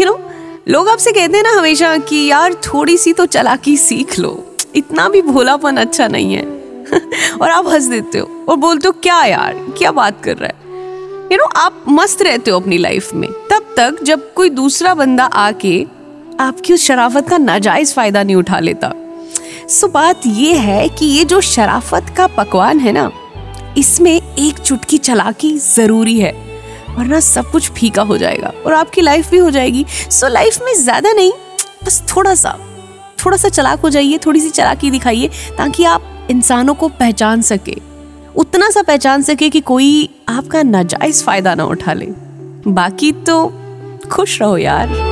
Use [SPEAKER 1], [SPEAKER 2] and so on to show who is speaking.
[SPEAKER 1] You know लोग आपसे कहते हैं ना हमेशा कि यार थोड़ी सी तो चलाकी सीख लो। इतना भी भोलापन अच्छा नहीं है। और आप हंस देते हो और बोलते हो, क्या यार, क्या बात कर रहा है? यू नो आप मस्त रहते हो अपनी लाइफ में। तब तक जब कोई दूसरा बंदा आके आपकी उस शराफत का नाजायज फ़ायदा नहीं उठा लेता। सो बात ये है कि ये जो शराफत का पकवान है ना, इसमें एक चुटकी चलाकी ज़रूरी है। वरना सब कुछ फीका हो जाएगा और आपकी लाइफ भी हो जाएगी। सो लाइफ में ज़्यादा नहीं, बस थोड़ा सा थोड़ा सा चलाक हो जाइए, थोड़ी सी चलाकी दिखाइए, ताकि आप इंसानों को पहचान सके। उतना सा पहचान सके कि कोई आपका नाजायज फ़ायदा ना उठा ले। बाकी तो खुश रहो यार।